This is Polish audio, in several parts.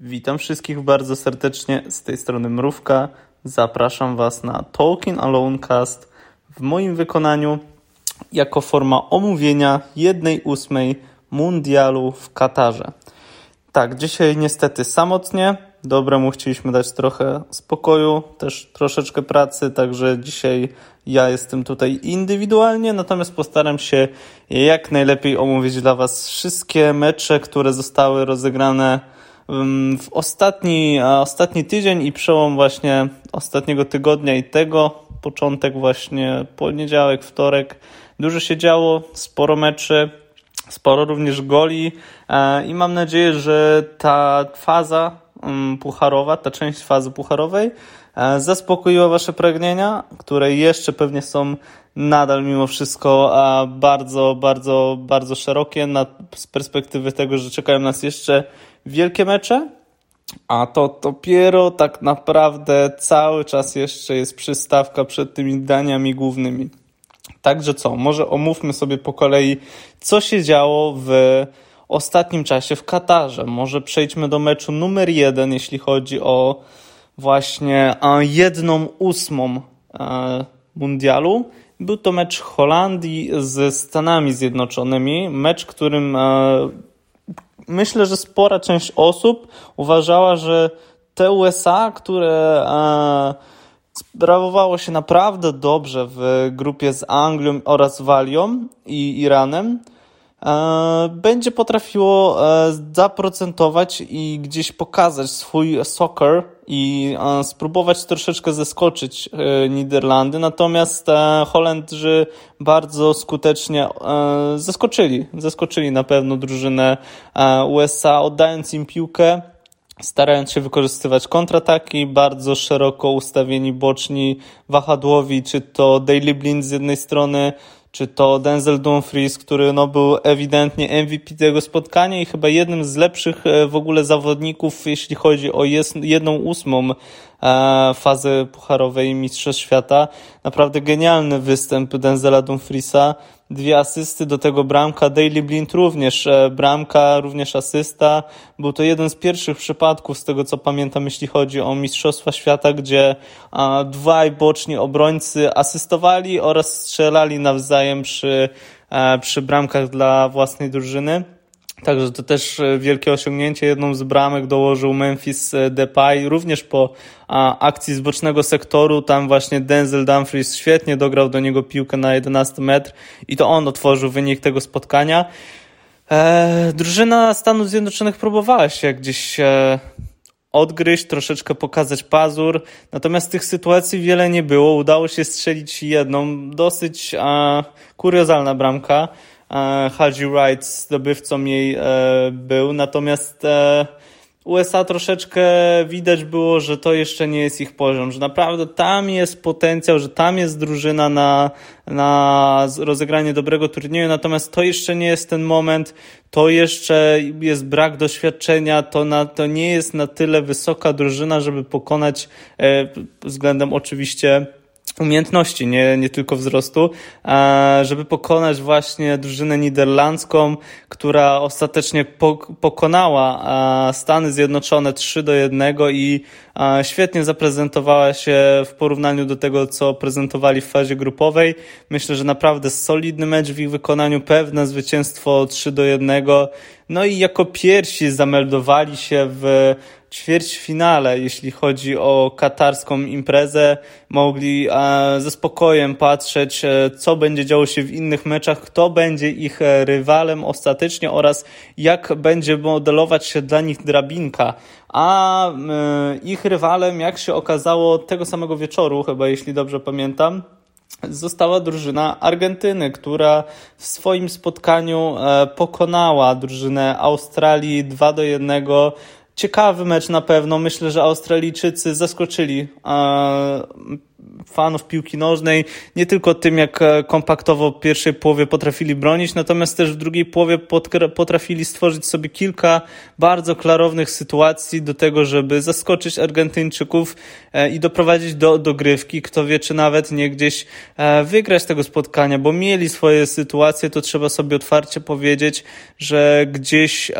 Witam wszystkich bardzo serdecznie. Z tej strony Mrówka. Zapraszam Was na Talking Alone Cast w moim wykonaniu jako forma omówienia jednej ósmej mundialu w Katarze. Tak, dzisiaj niestety samotnie. Dobremu chcieliśmy dać trochę spokoju, też troszeczkę pracy, także dzisiaj ja jestem tutaj indywidualnie, natomiast postaram się jak najlepiej omówić dla Was wszystkie mecze, które zostały rozegrane w ostatni, ostatni tydzień i przełom właśnie ostatniego tygodnia i tego, początek właśnie poniedziałek, wtorek. Dużo się działo, sporo meczy, sporo również goli e, i mam nadzieję, że ta faza pucharowa, ta część fazy pucharowej zaspokoiła Wasze pragnienia, które jeszcze pewnie są nadal mimo wszystko bardzo, bardzo, bardzo szerokie z perspektywy tego, że czekają nas jeszcze wielkie mecze, a to dopiero tak naprawdę cały czas jeszcze jest przystawka przed tymi daniami głównymi. Także co, może omówmy sobie po kolei, co się działo w ostatnim czasie w Katarze. Może przejdźmy do meczu numer jeden, jeśli chodzi o właśnie jedną ósmą e, mundialu. Był to mecz Holandii ze Stanami Zjednoczonymi. Mecz, którym e, myślę, że spora część osób uważała, że te USA, które e, sprawowało się naprawdę dobrze w grupie z Anglią oraz Walią i Iranem, będzie potrafiło zaprocentować i gdzieś pokazać swój soccer i e, spróbować troszeczkę zeskoczyć e, Niderlandy. Natomiast e, Holendrzy bardzo skutecznie zeskoczyli. Zeskoczyli na pewno drużynę USA, oddając im piłkę starając się wykorzystywać kontrataki, bardzo szeroko ustawieni boczni wahadłowi, czy to Daily Blind z jednej strony, czy to Denzel Dumfries, który no, był ewidentnie MVP tego spotkania i chyba jednym z lepszych e, w ogóle zawodników, jeśli chodzi o jedną ósmą fazy pucharowej Mistrzostw Świata. Naprawdę genialny występ Denzela Dumfriesa dwie asysty, do tego bramka. Daily Blind również e, bramka, również asysta. Był to jeden z pierwszych przypadków, z tego co pamiętam, jeśli chodzi o Mistrzostwa Świata, gdzie dwaj boczni obrońcy asystowali oraz strzelali nawzajem przy, e, przy bramkach dla własnej drużyny. Także to też e, wielkie osiągnięcie. Jedną z bramek dołożył Memphis e, Depay, również po akcji z bocznego sektoru. Tam właśnie Denzel Dumfries świetnie dograł do niego piłkę na 11 metr i to on otworzył wynik tego spotkania. E, drużyna Stanów Zjednoczonych próbowała się gdzieś e, odgryźć, troszeczkę pokazać pazur, natomiast tych sytuacji wiele nie było. Udało się strzelić jedną, dosyć e, kuriozalna bramka. Haji Wright zdobywcą jej e, był, natomiast e, USA troszeczkę widać było, że to jeszcze nie jest ich poziom, że naprawdę tam jest potencjał, że tam jest drużyna na, na rozegranie dobrego turnieju, natomiast to jeszcze nie jest ten moment, to jeszcze jest brak doświadczenia, to, na, to nie jest na tyle wysoka drużyna, żeby pokonać e, względem oczywiście umiejętności, nie, nie tylko wzrostu, żeby pokonać właśnie drużynę niderlandzką, która ostatecznie pokonała Stany Zjednoczone 3 do 1 i świetnie zaprezentowała się w porównaniu do tego, co prezentowali w fazie grupowej. Myślę, że naprawdę solidny mecz w ich wykonaniu, pewne zwycięstwo 3 do 1. No i jako pierwsi zameldowali się w ćwierćfinale, jeśli chodzi o katarską imprezę, mogli e, ze spokojem patrzeć, e, co będzie działo się w innych meczach, kto będzie ich e, rywalem ostatecznie oraz jak będzie modelować się dla nich drabinka. A ich rywalem, jak się okazało, tego samego wieczoru, chyba jeśli dobrze pamiętam, została drużyna Argentyny, która w swoim spotkaniu pokonała drużynę Australii 2 do 1 Ciekawy mecz na pewno. Myślę, że Australijczycy zaskoczyli fanów piłki nożnej, nie tylko tym, jak e, kompaktowo w pierwszej połowie potrafili bronić, natomiast też w drugiej połowie potrafili stworzyć sobie kilka bardzo klarownych sytuacji do tego, żeby zaskoczyć Argentyńczyków e, i doprowadzić do dogrywki. Kto wie, czy nawet nie gdzieś e, wygrać tego spotkania, bo mieli swoje sytuacje, to trzeba sobie otwarcie powiedzieć, że gdzieś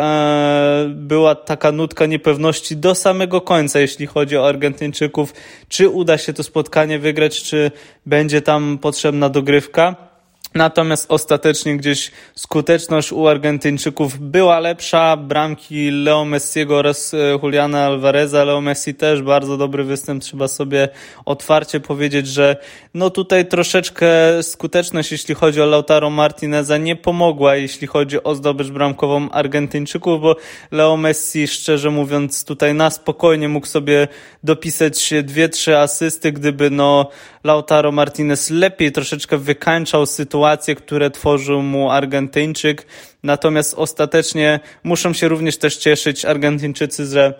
była taka nutka niepewności do samego końca, jeśli chodzi o Argentyńczyków, czy uda się to spotkanie wygrać, czy będzie tam potrzebna dogrywka. Natomiast ostatecznie gdzieś skuteczność u Argentyńczyków była lepsza. Bramki Leo Messiego oraz e, Juliana Alvareza. Leo Messi też bardzo dobry występ. Trzeba sobie otwarcie powiedzieć, że no tutaj troszeczkę skuteczność, jeśli chodzi o Lautaro Martineza, nie pomogła, jeśli chodzi o zdobycz bramkową Argentyńczyków, bo Leo Messi, szczerze mówiąc, tutaj na spokojnie mógł sobie dopisać dwie, trzy asysty, gdyby no Lautaro Martinez lepiej troszeczkę wykańczał sytuacje, które tworzył mu Argentyńczyk. Natomiast ostatecznie muszą się również też cieszyć Argentyńczycy, że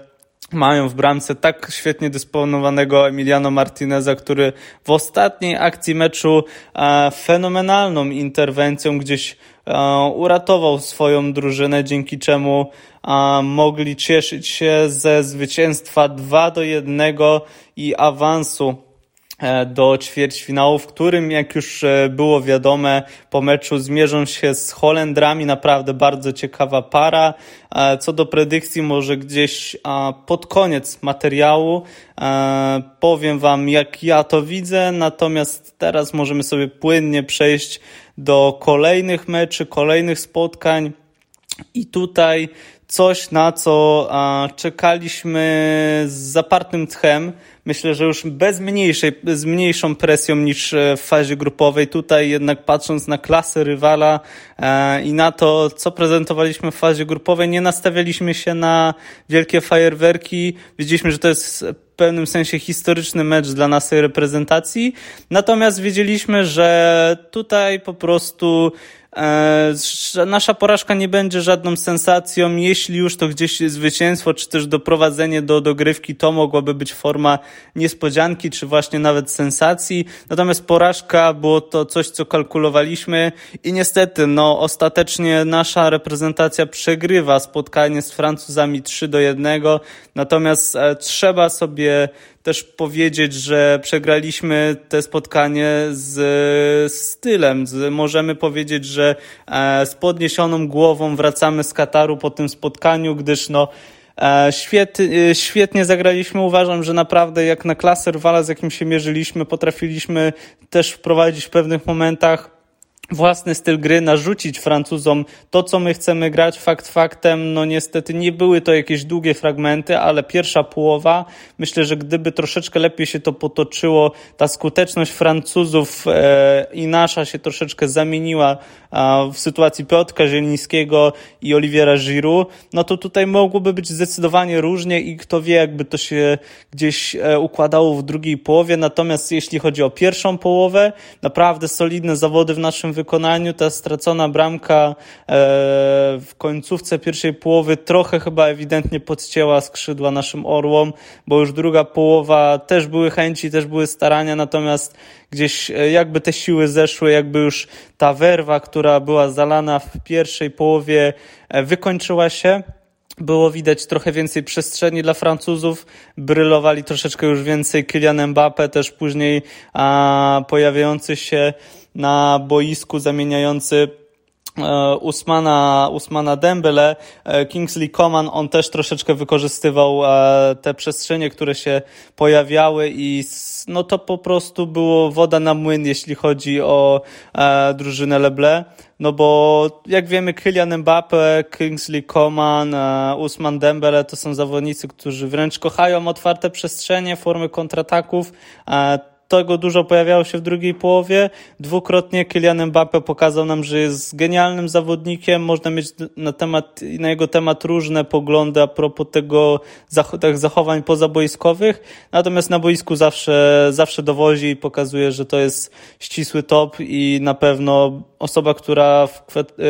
mają w bramce tak świetnie dysponowanego Emiliano Martineza, który w ostatniej akcji meczu e, fenomenalną interwencją gdzieś e, uratował swoją drużynę, dzięki czemu e, mogli cieszyć się ze zwycięstwa 2 do 1 i awansu do ćwierćfinału, w którym, jak już e, było wiadome, po meczu zmierzą się z Holendrami. Naprawdę bardzo ciekawa para. E, co do predykcji, może gdzieś pod koniec materiału powiem Wam, jak ja to widzę. Natomiast teraz możemy sobie płynnie przejść do kolejnych meczy, kolejnych spotkań. I tutaj coś, na co czekaliśmy z zapartym tchem myślę, że już bez mniejszej, z mniejszą presją niż e, w fazie grupowej. Tutaj jednak patrząc na klasę rywala e, i na to, co prezentowaliśmy w fazie grupowej, nie nastawialiśmy się na wielkie fajerwerki. Widzieliśmy, że to jest w pewnym sensie historyczny mecz dla naszej reprezentacji. Natomiast wiedzieliśmy, że tutaj po prostu nasza porażka nie będzie żadną sensacją. Jeśli już to gdzieś zwycięstwo, czy też doprowadzenie do dogrywki, to mogłaby być forma niespodzianki, czy właśnie nawet sensacji. Natomiast porażka było to coś, co kalkulowaliśmy i niestety, no, ostatecznie nasza reprezentacja przegrywa spotkanie z Francuzami 3 do 1. Natomiast e, trzeba sobie też powiedzieć, że przegraliśmy te spotkanie z stylem. Możemy powiedzieć, że e, z podniesioną głową wracamy z Kataru po tym spotkaniu, gdyż no e, Świetnie, świetnie zagraliśmy. Uważam, że naprawdę jak na klasę rywala, z jakim się mierzyliśmy, potrafiliśmy też wprowadzić w pewnych momentach własny styl gry, narzucić Francuzom to, co my chcemy grać. Fakt faktem, no niestety nie były to jakieś długie fragmenty, ale pierwsza połowa, myślę, że gdyby troszeczkę lepiej się to potoczyło, ta skuteczność Francuzów e, i nasza się troszeczkę zamieniła e, w sytuacji Piotra Zielińskiego i Oliwiera Giroud, no to tutaj mogłoby być zdecydowanie różnie i kto wie, jakby to się gdzieś e, układało w drugiej połowie. Natomiast jeśli chodzi o pierwszą połowę, naprawdę solidne zawody w naszym wykonaniu. Ta stracona bramka e, w końcówce pierwszej połowy trochę chyba ewidentnie podcięła skrzydła naszym orłom, bo już druga połowa też były chęci, też były starania, natomiast gdzieś e, jakby te siły zeszły, jakby już ta werwa, która była zalana w pierwszej połowie, e, wykończyła się było widać trochę więcej przestrzeni dla Francuzów, brylowali troszeczkę już więcej Kylian Mbappe, też później a, pojawiający się na boisku zamieniający e, Usmana, Usmana Dembele, e, Kingsley Coman, on też troszeczkę wykorzystywał e, te przestrzenie, które się pojawiały i no to po prostu było woda na młyn, jeśli chodzi o drużynę Leble. No bo jak wiemy, Kylian Mbappe, Kingsley Coman, Usman Dembele to są zawodnicy, którzy wręcz kochają otwarte przestrzenie, formy kontrataków tego dużo pojawiało się w drugiej połowie. Dwukrotnie Kylian Mbappe pokazał nam, że jest genialnym zawodnikiem. Można mieć na temat, na jego temat różne poglądy a propos tego, tych zachowań pozaboiskowych. Natomiast na boisku zawsze, zawsze dowozi i pokazuje, że to jest ścisły top i na pewno osoba, która w,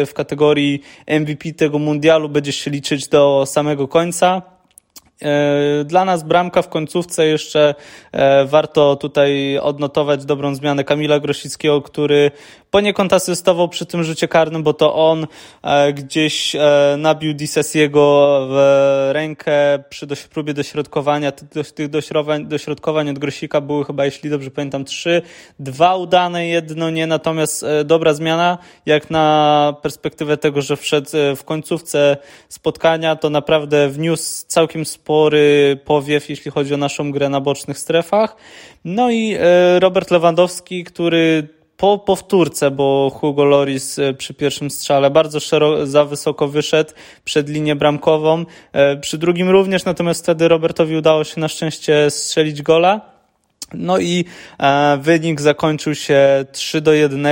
w kategorii MVP tego mundialu będzie się liczyć do samego końca. E, dla nas bramka w końcówce jeszcze e, warto tutaj odnotować dobrą zmianę Kamila Grosickiego, który poniekąd asystował przy tym rzucie karnym, bo to on e, gdzieś nabił Disesiego w rękę przy próbie dośrodkowania. Tych dośrodkowań od Grosika były chyba, jeśli dobrze pamiętam, trzy. Dwa udane, jedno nie, natomiast dobra zmiana, jak na perspektywę tego, że wszedł w końcówce spotkania, to naprawdę wniósł całkiem sporo spory powiew, jeśli chodzi o naszą grę na bocznych strefach. No i e, Robert Lewandowski, który po powtórce, bo Hugo Loris e, przy pierwszym strzale bardzo szeroko, za wysoko wyszedł przed linię bramkową. E, przy drugim również, natomiast wtedy Robertowi udało się na szczęście strzelić gola. No i e, wynik zakończył się 3 do 1.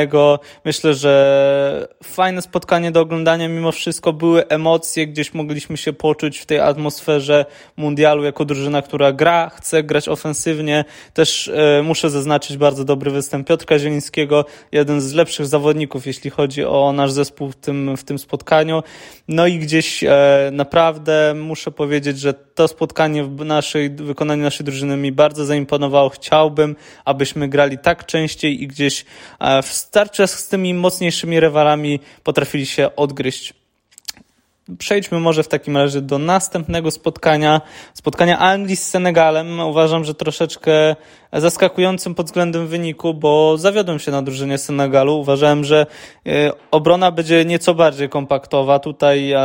Myślę, że fajne spotkanie do oglądania. Mimo wszystko były emocje, gdzieś mogliśmy się poczuć w tej atmosferze mundialu jako drużyna, która gra, chce grać ofensywnie. Też e, muszę zaznaczyć bardzo dobry występ Piotrka Zielińskiego, jeden z lepszych zawodników, jeśli chodzi o nasz zespół w tym, w tym spotkaniu. No i gdzieś e, naprawdę muszę powiedzieć, że to spotkanie w naszej, wykonaniu naszej drużyny mi bardzo zaimponowało chciałbym, abyśmy grali tak częściej i gdzieś e, w starciach z tymi mocniejszymi rywalami potrafili się odgryźć. Przejdźmy może w takim razie do następnego spotkania, spotkania Anglii z Senegalem. Uważam, że troszeczkę zaskakującym pod względem wyniku, bo zawiodłem się na drużynie Senegalu. Uważałem, że e, obrona będzie nieco bardziej kompaktowa. Tutaj e,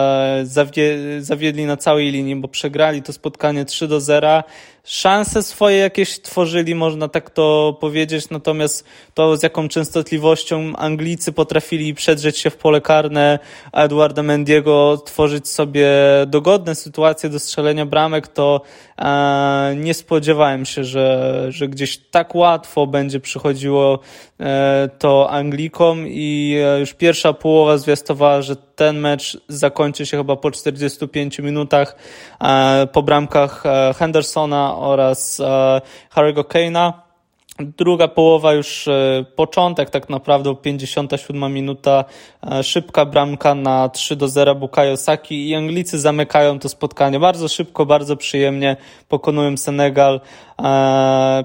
zawiedli na całej linii, bo przegrali to spotkanie 3 do 0 szanse swoje jakieś tworzyli, można tak to powiedzieć, natomiast to z jaką częstotliwością Anglicy potrafili przedrzeć się w pole karne, Eduarda Mendiego tworzyć sobie dogodne sytuacje do strzelenia bramek, to e, nie spodziewałem się, że, że gdzieś tak łatwo będzie przychodziło e, to Anglikom i e, już pierwsza połowa zwiastowała, że ten mecz zakończy się chyba po 45 minutach e, po bramkach e, Oraz e, Harry'ego Kane'a. Druga połowa już początek, tak naprawdę 57 minuta, szybka bramka na 3 do 0 Bukayo Saki i Anglicy zamykają to spotkanie bardzo szybko, bardzo przyjemnie, pokonują Senegal,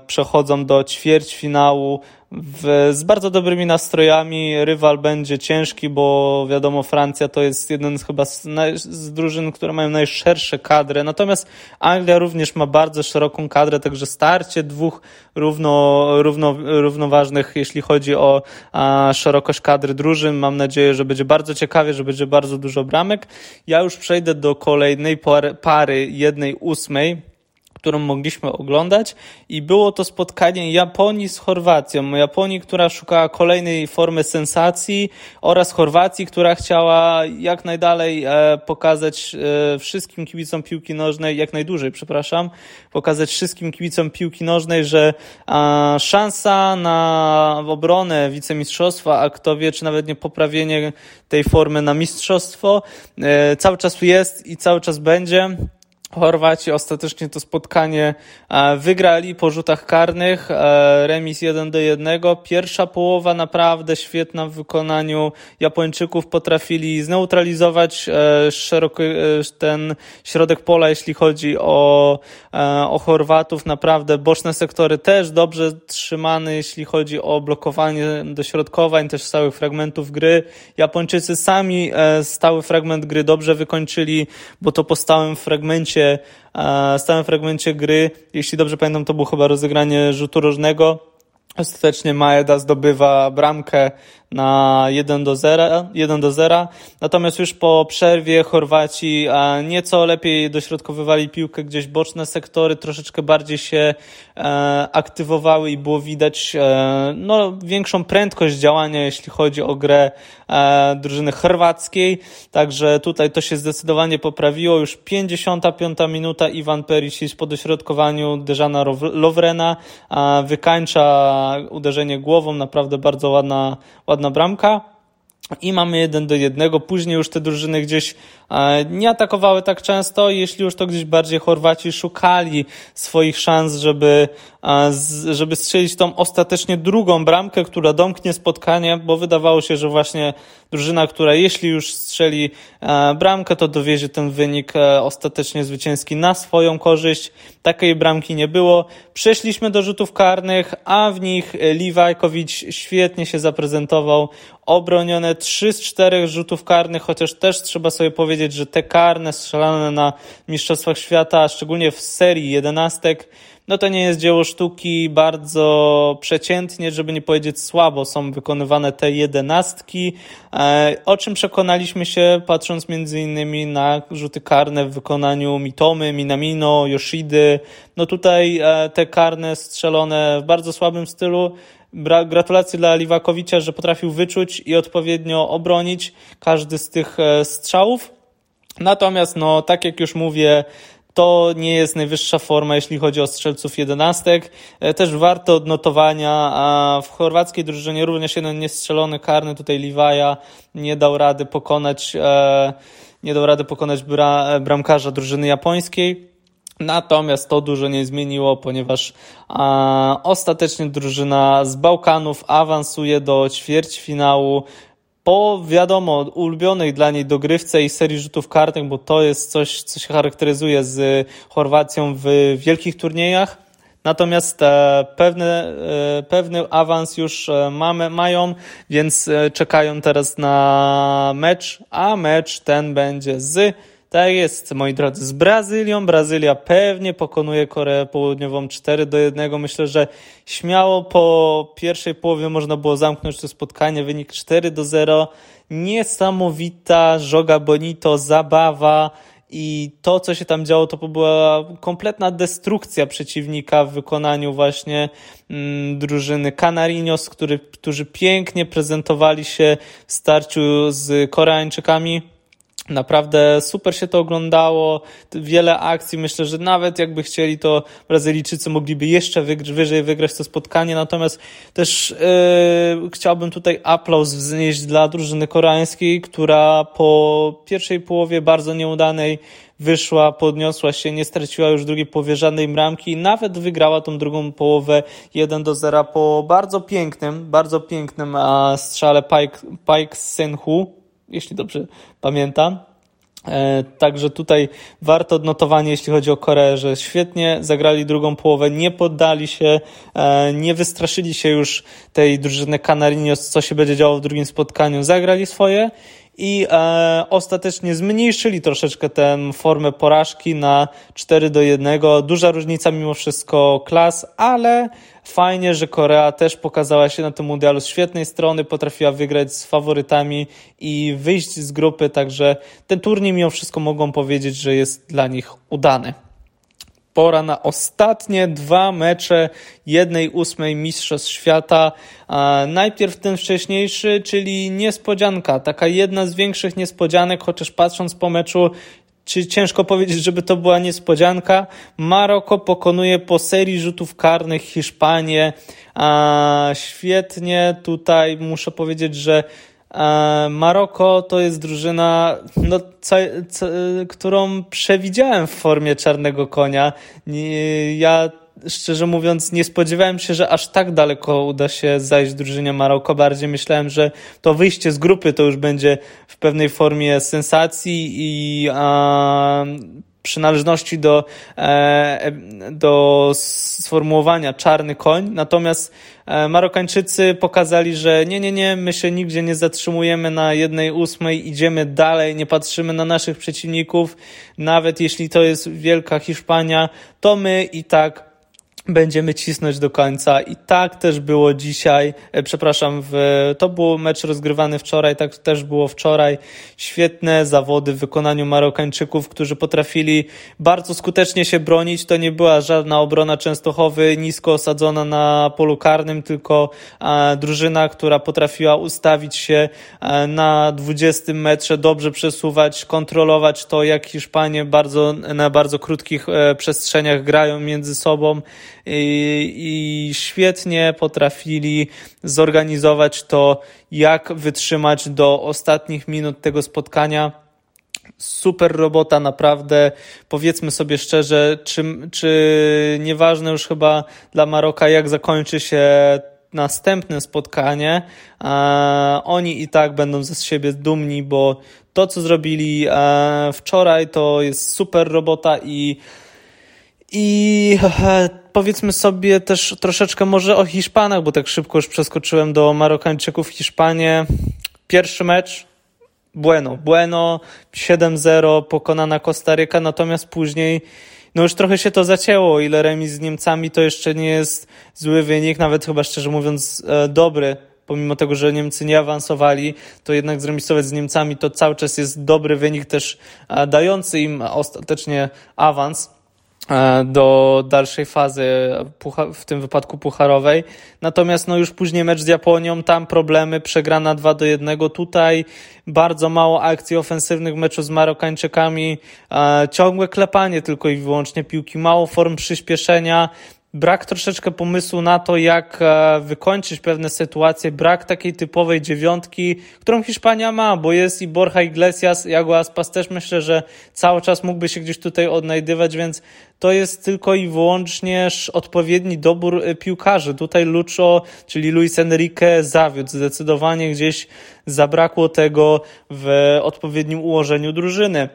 przechodzą do ćwierćfinału, w, z bardzo dobrymi nastrojami. Rywal będzie ciężki, bo wiadomo, Francja to jest jeden z chyba z, z drużyn, które mają najszersze kadry. Natomiast Anglia również ma bardzo szeroką kadrę, także starcie dwóch równo, równo, równoważnych, jeśli chodzi o a, szerokość kadry drużyn. Mam nadzieję, że będzie bardzo ciekawie, że będzie bardzo dużo bramek. Ja już przejdę do kolejnej pary, pary jednej ósmej którą mogliśmy oglądać i było to spotkanie Japonii z Chorwacją. Japonii, która szukała kolejnej formy sensacji oraz Chorwacji, która chciała jak najdalej e, pokazać e, wszystkim kibicom piłki nożnej, jak najdłużej, przepraszam, pokazać wszystkim kibicom piłki nożnej, że szansa na obronę wicemistrzostwa, a kto wie, czy nawet nie poprawienie tej formy na mistrzostwo, e, cały czas jest i cały czas będzie. Chorwaci ostatecznie to spotkanie e, wygrali po rzutach karnych, e, remis 1 do 1. Pierwsza połowa naprawdę świetna w wykonaniu Japończyków. Potrafili zneutralizować e, szeroki ten środek pola, jeśli chodzi o, o Chorwatów. Naprawdę boczne sektory też dobrze trzymane, jeśli chodzi o blokowanie dośrodkowań, też stałych fragmentów gry. Japończycy sami stały fragment gry dobrze wykończyli, bo to po stałym fragmencie fragmencie, stałym fragmencie gry, jeśli dobrze pamiętam, to było chyba rozegranie rzutu różnego. Ostatecznie Maeda zdobywa bramkę na 1 do 0, 1 do 0. Natomiast już po przerwie Chorwaci nieco lepiej dośrodkowywali piłkę, gdzieś boczne sektory troszeczkę bardziej się e, aktywowały i było widać e, no, większą prędkość działania, jeśli chodzi o grę e, drużyny chorwackiej. Także tutaj to się zdecydowanie poprawiło. Już 55 minuta Iwan Perisic po dośrodkowaniu Dejana Lowrena wykańcza uderzenie głową. Naprawdę bardzo ładna, ładna bramka. i mamy jeden do jednego. Później już te drużyny gdzieś nie atakowały tak często, jeśli już to gdzieś bardziej Chorwaci szukali swoich szans, żeby, e, żeby strzelić tą ostatecznie drugą bramkę, która domknie spotkanie, bo wydawało się, że właśnie drużyna, która jeśli już strzeli e, bramkę, to dowiezie ten wynik ostatecznie zwycięski na swoją korzyść. Takiej bramki nie było. Przeszliśmy do rzutów karnych, a w nich Liwajkowicz świetnie się zaprezentował obronione 3 z 4 rzutów karnych, chociaż też trzeba sobie powiedzieć, że te karne strzelane na Mistrzostwach Świata, szczególnie w serii jedenastek, no to nie jest dzieło sztuki, bardzo przeciętnie, żeby nie powiedzieć słabo są wykonywane te jedenastki, e, o czym przekonaliśmy się patrząc między innymi na rzuty karne w wykonaniu Mitomy, Minamino, Yoshidy. No tutaj e, te karne strzelone w bardzo słabym stylu Gratulacje dla Liwakowicza, że potrafił wyczuć i odpowiednio obronić każdy z tych e, strzałów. Natomiast, no, tak jak już mówię, to nie jest najwyższa forma, jeśli chodzi o strzelców jedenastek. E, też warto odnotowania, a w chorwackiej drużynie również jeden niestrzelony karny tutaj Liwaja nie dał rady pokonać, e, nie dał rady pokonać bramkarza drużyny japońskiej. Natomiast to dużo nie zmieniło, ponieważ a, ostatecznie drużyna z Bałkanów awansuje do ćwierćfinału po wiadomo ulubionej dla niej dogrywce i serii rzutów karnych, bo to jest coś, co się charakteryzuje z Chorwacją w wielkich turniejach. Natomiast e, pewne, e, pewny awans już e, mamy, mają, więc czekają teraz na mecz, a mecz ten będzie z tak jest, moi drodzy, z Brazylią. Brazylia pewnie pokonuje Koreę Południową 4 do 1. Myślę, że śmiało po pierwszej połowie można było zamknąć to spotkanie. Wynik 4 do 0. Niesamowita żoga bonito, zabawa i to, co się tam działo, to była kompletna destrukcja przeciwnika w wykonaniu właśnie mm, drużyny Canarinos, który, którzy pięknie prezentowali się w starciu z Koreańczykami Naprawdę super się to oglądało, wiele akcji. Myślę, że nawet jakby chcieli, to Brazylijczycy mogliby jeszcze wyżej wygrać to spotkanie. Natomiast też yy, chciałbym tutaj aplauz wznieść dla drużyny koreańskiej, która po pierwszej połowie bardzo nieudanej wyszła, podniosła się, nie straciła już drugiej połowie żadnej bramki, nawet wygrała tą drugą połowę 1 do 0 po bardzo pięknym, bardzo pięknym strzale Pike, Pike Senhu jeśli dobrze pamiętam. E, także tutaj warto odnotowanie, jeśli chodzi o Koreę, że świetnie zagrali drugą połowę, nie poddali się, e, nie wystraszyli się już tej drużyny Canarinos, co się będzie działo w drugim spotkaniu. Zagrali swoje i e, ostatecznie zmniejszyli troszeczkę tę formę porażki na 4 do 1. Duża różnica mimo wszystko klas, ale fajnie, że Korea też pokazała się na tym mundialu z świetnej strony, potrafiła wygrać z faworytami i wyjść z grupy, także ten turniej mimo wszystko mogą powiedzieć, że jest dla nich udany pora na ostatnie dwa mecze jednej ósmej Mistrzostw Świata. Najpierw ten wcześniejszy, czyli niespodzianka, taka jedna z większych niespodzianek, chociaż patrząc po meczu czy ciężko powiedzieć, żeby to była niespodzianka. Maroko pokonuje po serii rzutów karnych Hiszpanię. A, świetnie tutaj muszę powiedzieć, że Maroko to jest drużyna, no, co, co, którą przewidziałem w formie czarnego konia. Ja szczerze mówiąc, nie spodziewałem się, że aż tak daleko uda się zajść drużynie Maroko. Bardziej myślałem, że to wyjście z grupy to już będzie w pewnej formie sensacji i a, przynależności do, e, do sformułowania czarny koń. Natomiast e, Marokańczycy pokazali, że nie, nie, nie, my się nigdzie nie zatrzymujemy na jednej ósmej, idziemy dalej, nie patrzymy na naszych przeciwników. Nawet jeśli to jest wielka Hiszpania, to my i tak będziemy cisnąć do końca i tak też było dzisiaj, e, przepraszam, w, to był mecz rozgrywany wczoraj, tak też było wczoraj. Świetne zawody w wykonaniu Marokańczyków, którzy potrafili bardzo skutecznie się bronić. To nie była żadna obrona Częstochowy nisko osadzona na polu karnym, tylko a, drużyna, która potrafiła ustawić się a, na 20 metrze, dobrze przesuwać, kontrolować to, jak Hiszpanie bardzo, na bardzo krótkich e, przestrzeniach grają między sobą i, świetnie potrafili zorganizować to, jak wytrzymać do ostatnich minut tego spotkania super robota, naprawdę. Powiedzmy sobie szczerze, czy, czy nieważne już chyba dla Maroka, jak zakończy się następne spotkanie, oni i tak będą ze siebie dumni, bo to, co zrobili e, wczoraj, to jest super robota i i e, powiedzmy sobie też troszeczkę może o Hiszpanach, bo tak szybko już przeskoczyłem do Marokańczyków. Hiszpanie, pierwszy mecz, bueno, bueno, 7-0 pokonana Kostaryka, natomiast później no już trochę się to zacięło. Ile remis z Niemcami to jeszcze nie jest zły wynik, nawet chyba szczerze mówiąc e, dobry. Pomimo tego, że Niemcy nie awansowali, to jednak zremisować z Niemcami to cały czas jest dobry wynik też e, dający im ostatecznie awans. E, do dalszej fazy, w tym wypadku pucharowej. Natomiast no już później mecz z Japonią, tam problemy, przegrana 2 do 1. Tutaj bardzo mało akcji ofensywnych w meczu z Marokańczykami, e, ciągłe klepanie tylko i wyłącznie piłki, mało form przyspieszenia, brak troszeczkę pomysłu na to, jak e, wykończyć pewne sytuacje, brak takiej typowej dziewiątki, którą Hiszpania ma, bo jest i Borja Iglesias, Jago Aspas też myślę, że cały czas mógłby się gdzieś tutaj odnajdywać, więc to jest tylko i wyłącznie odpowiedni dobór e, piłkarzy. Tutaj Lucho, czyli Luis Enrique zawiódł. Zdecydowanie gdzieś zabrakło tego w odpowiednim ułożeniu drużyny.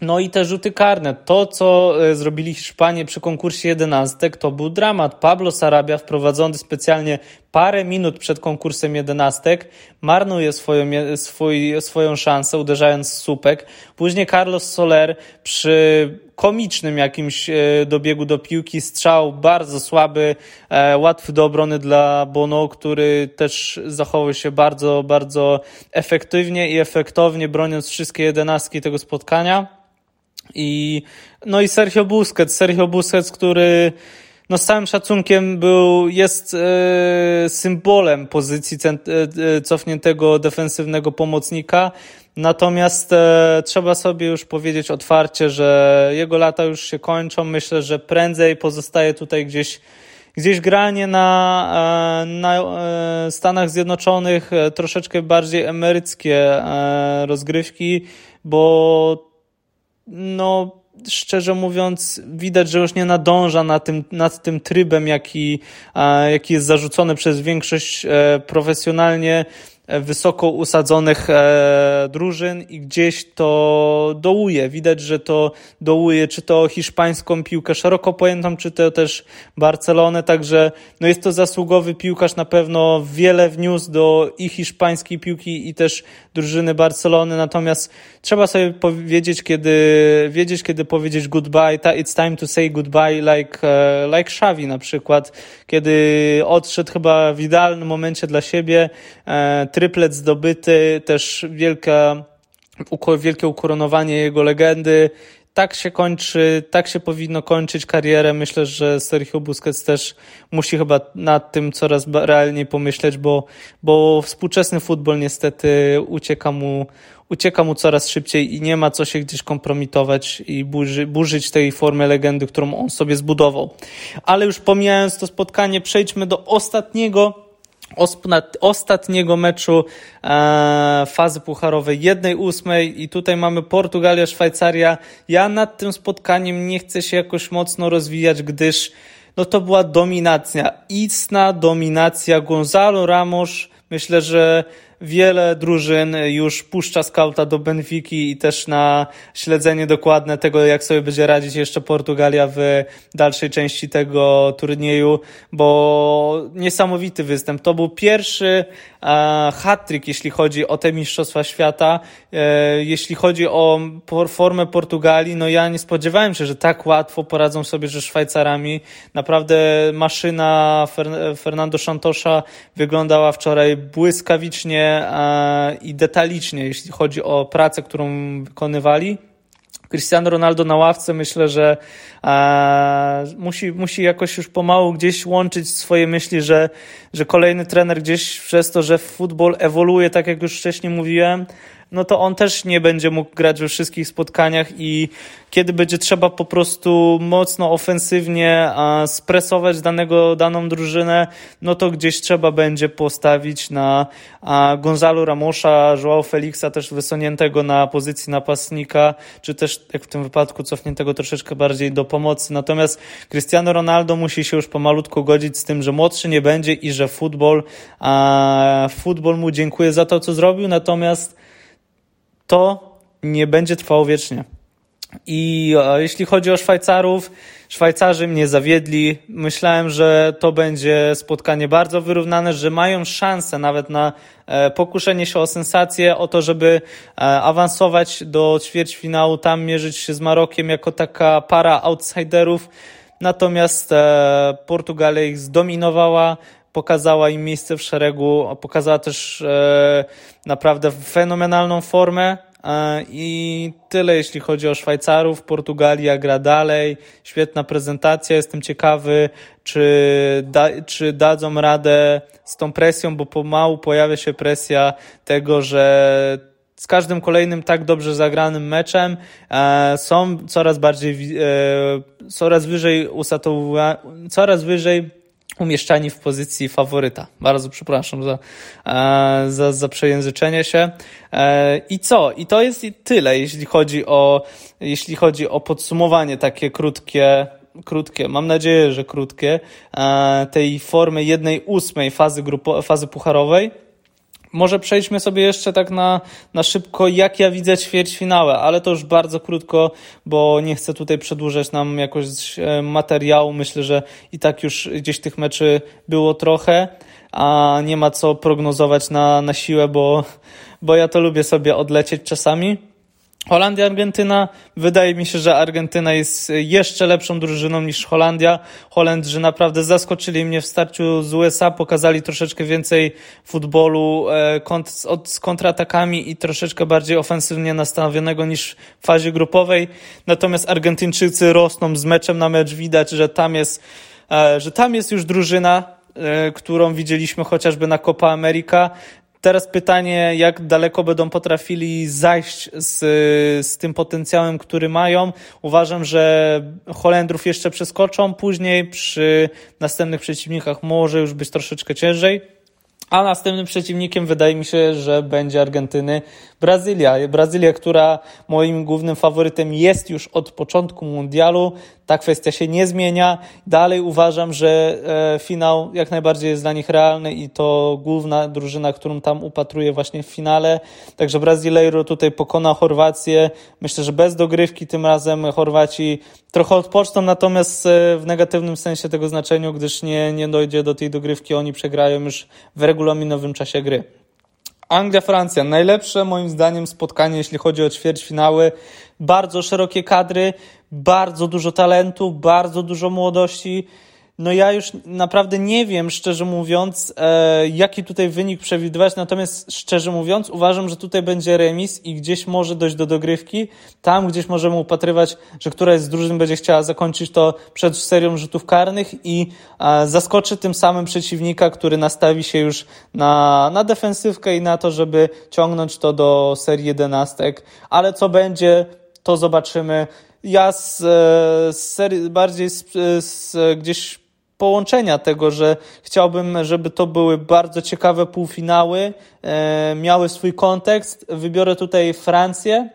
No i te rzuty karne. To, co e, zrobili Hiszpanie przy konkursie jedenastek, to był dramat. Pablo Sarabia, wprowadzony specjalnie parę minut przed konkursem jedenastek, marnuje swoją, swój, swoją szansę, uderzając z słupek. Później Carlos Soler przy komicznym jakimś e, dobiegu do piłki, strzał bardzo słaby, e, łatwy do obrony dla Bono, który też zachował się bardzo, bardzo efektywnie i efektownie, broniąc wszystkie jedenastki tego spotkania. I, no i Sergio Busquets, Sergio Busquets, który no z całym szacunkiem był, jest e, symbolem pozycji cent, e, cofniętego defensywnego pomocnika. Natomiast e, trzeba sobie już powiedzieć otwarcie, że jego lata już się kończą. Myślę, że prędzej pozostaje tutaj gdzieś gdzieś granie na, e, na e, Stanach Zjednoczonych, e, troszeczkę bardziej emeryckie rozgrywki, bo no szczerze mówiąc, widać, że już nie nadąża na tym, nad tym trybem, jaki, jaki jest zarzucony przez większość e, profesjonalnie wysoko usadzonych e, drużyn i gdzieś to dołuje. Widać, że to dołuje, czy to hiszpańską piłkę szeroko pojętą, czy to też Barcelonę, także no jest to zasługowy piłkarz, na pewno wiele wniósł do i hiszpańskiej piłki i też drużyny Barcelony, natomiast trzeba sobie powiedzieć, kiedy, wiedzieć, kiedy powiedzieć goodbye, it's time to say goodbye, like, e, like Xavi na przykład, kiedy odszedł chyba w idealnym momencie dla siebie, e, tryplet zdobyty, też wielka, wielkie ukoronowanie jego legendy. Tak się kończy, tak się powinno kończyć karierę. Myślę, że Sergio Busquets też musi chyba nad tym coraz realniej pomyśleć, bo, bo współczesny futbol niestety ucieka mu, ucieka mu coraz szybciej i nie ma co się gdzieś kompromitować i burzy, burzyć tej formy legendy, którą on sobie zbudował. Ale już pomijając to spotkanie, przejdźmy do ostatniego ostatniego meczu e, fazy pucharowej, jednej ósmej i tutaj mamy Portugalia, Szwajcaria. Ja nad tym spotkaniem nie chcę się jakoś mocno rozwijać, gdyż no to była dominacja, istna dominacja Gonzalo Ramos. Myślę, że wiele drużyn już puszcza skauta do Benfiki i też na śledzenie dokładne tego, jak sobie będzie radzić jeszcze Portugalia w dalszej części tego turnieju, bo niesamowity występ. To był pierwszy e, hat-trick, jeśli chodzi o te Mistrzostwa Świata. E, jeśli chodzi o formę Portugalii, no ja nie spodziewałem się, że tak łatwo poradzą sobie ze Szwajcarami. Naprawdę maszyna Fernando Santosza wyglądała wczoraj błyskawicznie E, i detalicznie, jeśli chodzi o pracę, którą wykonywali. Cristiano Ronaldo na ławce myślę, że e, musi, musi jakoś już pomału gdzieś łączyć swoje myśli, że, że kolejny trener gdzieś przez to, że futbol ewoluuje, tak jak już wcześniej mówiłem, no to on też nie będzie mógł grać we wszystkich spotkaniach i kiedy będzie trzeba po prostu mocno ofensywnie stresować danego, daną drużynę, no to gdzieś trzeba będzie postawić na Gonzalo Ramosza, Joao Felixa też wysuniętego na pozycji napastnika, czy też jak w tym wypadku cofniętego troszeczkę bardziej do pomocy. Natomiast Cristiano Ronaldo musi się już pomalutko godzić z tym, że młodszy nie będzie i że futbol, futbol mu dziękuję za to, co zrobił, natomiast to nie będzie trwało wiecznie. I jeśli chodzi o Szwajcarów, Szwajcarzy mnie zawiedli. Myślałem, że to będzie spotkanie bardzo wyrównane, że mają szansę nawet na e, pokuszenie się o sensację, o to, żeby e, awansować do ćwierćfinału, tam mierzyć się z Marokiem jako taka para outsiderów. Natomiast e, Portugalia ich zdominowała, pokazała im miejsce w szeregu, pokazała też naprawdę fenomenalną formę E, I tyle, jeśli chodzi o Szwajcarów. Portugalia gra dalej. Świetna prezentacja. Jestem ciekawy, czy, da, czy dadzą radę z tą presją, bo pomału pojawia się presja tego, że z każdym kolejnym tak dobrze zagranym meczem e, są coraz bardziej, e, coraz wyżej coraz wyżej umieszczani w pozycji faworyta. Bardzo przepraszam za, e, za, za przejęzyczenie się. E, I co? I to jest tyle, jeśli chodzi o, jeśli chodzi o podsumowanie takie krótkie, krótkie, mam nadzieję, że krótkie, e, tej formy jednej ósmej fazy, grupo, fazy pucharowej. Może przejdźmy sobie jeszcze tak na, na szybko, jak ja widzę ćwierćfinałe, ale to już bardzo krótko, bo nie chcę tutaj przedłużać nam jakoś e, materiału. Myślę, że i tak już gdzieś tych meczy było trochę, a nie ma co prognozować na, na siłę, bo, bo ja to lubię sobie odlecieć czasami. Holandia, Argentyna. Wydaje mi się, że Argentyna jest jeszcze lepszą drużyną niż Holandia. Holendrzy naprawdę zaskoczyli mnie w starciu z USA, pokazali troszeczkę więcej futbolu e, z kontratakami i troszeczkę bardziej ofensywnie nastawionego niż w fazie grupowej. Natomiast Argentyńczycy rosną z meczem na mecz. Widać, że tam jest, e, że tam jest już drużyna, e, którą widzieliśmy chociażby na Copa America. Teraz pytanie, jak daleko będą potrafili zajść z, z tym potencjałem, który mają. Uważam, że Holendrów jeszcze przeskoczą, później przy następnych przeciwnikach może już być troszeczkę ciężej. A następnym przeciwnikiem wydaje mi się, że będzie Argentyny Brazylia. Brazylia, która moim głównym faworytem jest już od początku mundialu. Ta kwestia się nie zmienia. Dalej uważam, że e, finał jak najbardziej jest dla nich realny i to główna drużyna, którą tam upatruję właśnie w finale. Także Brazyleiro tutaj pokona Chorwację. Myślę, że bez dogrywki tym razem Chorwaci trochę odpoczną, natomiast e, w negatywnym sensie tego znaczeniu, gdyż nie, nie dojdzie do tej dogrywki, oni przegrają już w regulaminowym czasie gry. Anglia-Francja, najlepsze moim zdaniem spotkanie, jeśli chodzi o ćwierćfinały. Bardzo szerokie kadry, bardzo dużo talentu, bardzo dużo młodości. No ja już naprawdę nie wiem, szczerze mówiąc, e, jaki tutaj wynik przewidywać, natomiast szczerze mówiąc uważam, że tutaj będzie remis i gdzieś może dojść do dogrywki. Tam gdzieś możemy upatrywać, że któraś z drużyn będzie chciała zakończyć to przed serią rzutów karnych i e, zaskoczy tym samym przeciwnika, który nastawi się już na, na defensywkę i na to, żeby ciągnąć to do serii jedenastek. Ale co będzie, to zobaczymy. Ja z, e, z serii, bardziej z, z gdzieś połączenia tego, że chciałbym, żeby to były bardzo ciekawe półfinały, e, miały swój kontekst. Wybiorę tutaj Francję,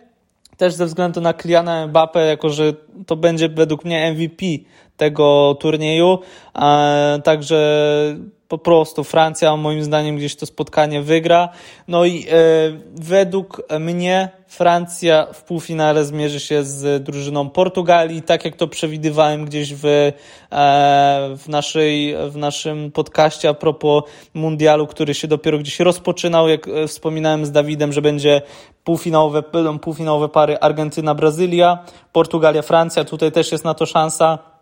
też ze względu na Kyliana Mbappé, jako że to będzie według mnie MVP tego turnieju. Także po prostu Francja moim zdaniem gdzieś to spotkanie wygra. No i e, według mnie Francja w półfinale zmierzy się z drużyną Portugalii, tak jak to przewidywałem gdzieś w, e, w, naszej, w naszym podcaście a propos mundialu, który się dopiero gdzieś rozpoczynał, jak e, wspominałem z Dawidem, że będzie półfinałowe, półfinałowe pary Argentyna-Brazylia, Portugalia-Francja, tutaj też jest na to szansa.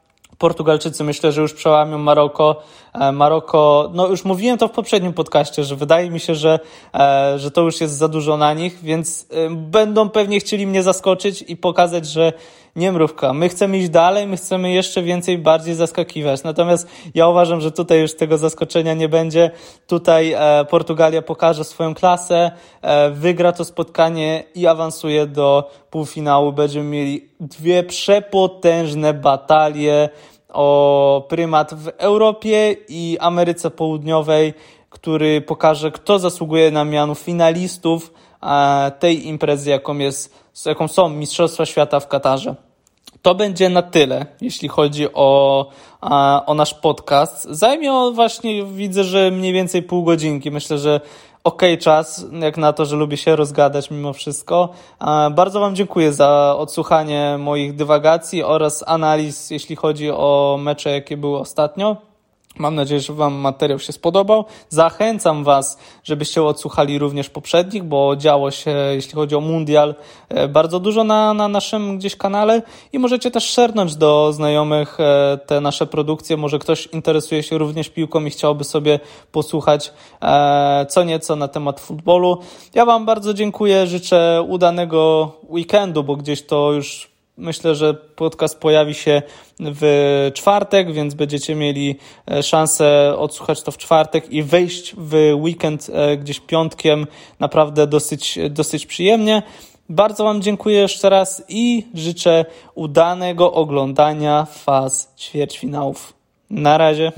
Portugalczycy myślę, że już przełamią Maroko. E, Maroko, no już mówiłem to w poprzednim podcaście, że wydaje mi się, że, e, że to już jest za dużo na nich, więc e, będą pewnie chcieli mnie zaskoczyć i pokazać, że Nie mrówka. My chcemy iść dalej, my chcemy jeszcze więcej, bardziej zaskakiwać. Natomiast ja uważam, że tutaj już tego zaskoczenia nie będzie. Tutaj Portugalia pokaże swoją klasę, wygra to spotkanie i awansuje do półfinału. Będziemy mieli dwie przepotężne batalie o prymat w Europie i Ameryce Południowej, który pokaże, kto zasługuje na miano finalistów tej imprezy, jaką, jest, jaką są Mistrzostwa Świata w Katarze. To będzie na tyle, jeśli chodzi o, o nasz podcast. Zajmie on właśnie, widzę, że mniej więcej pół godzinki. Myślę, że ok czas, jak na to, że lubię się rozgadać mimo wszystko. Bardzo Wam dziękuję za odsłuchanie moich dywagacji oraz analiz, jeśli chodzi o mecze, jakie były ostatnio. Mam nadzieję, że Wam materiał się spodobał. Zachęcam Was, żebyście odsłuchali również poprzednich, bo działo się, jeśli chodzi o mundial, e, bardzo dużo na, na naszym gdzieś kanale i możecie też szernąć do znajomych e, te nasze produkcje. Może ktoś interesuje się również piłką i chciałby sobie posłuchać e, co nieco na temat futbolu. Ja Wam bardzo dziękuję, życzę udanego weekendu, bo gdzieś to już Myślę, że podcast pojawi się w czwartek, więc będziecie mieli e, szansę odsłuchać to w czwartek i wejść w weekend e, gdzieś piątkiem naprawdę dosyć, dosyć przyjemnie. Bardzo Wam dziękuję jeszcze raz i życzę udanego oglądania faz ćwierćfinałów. Na razie.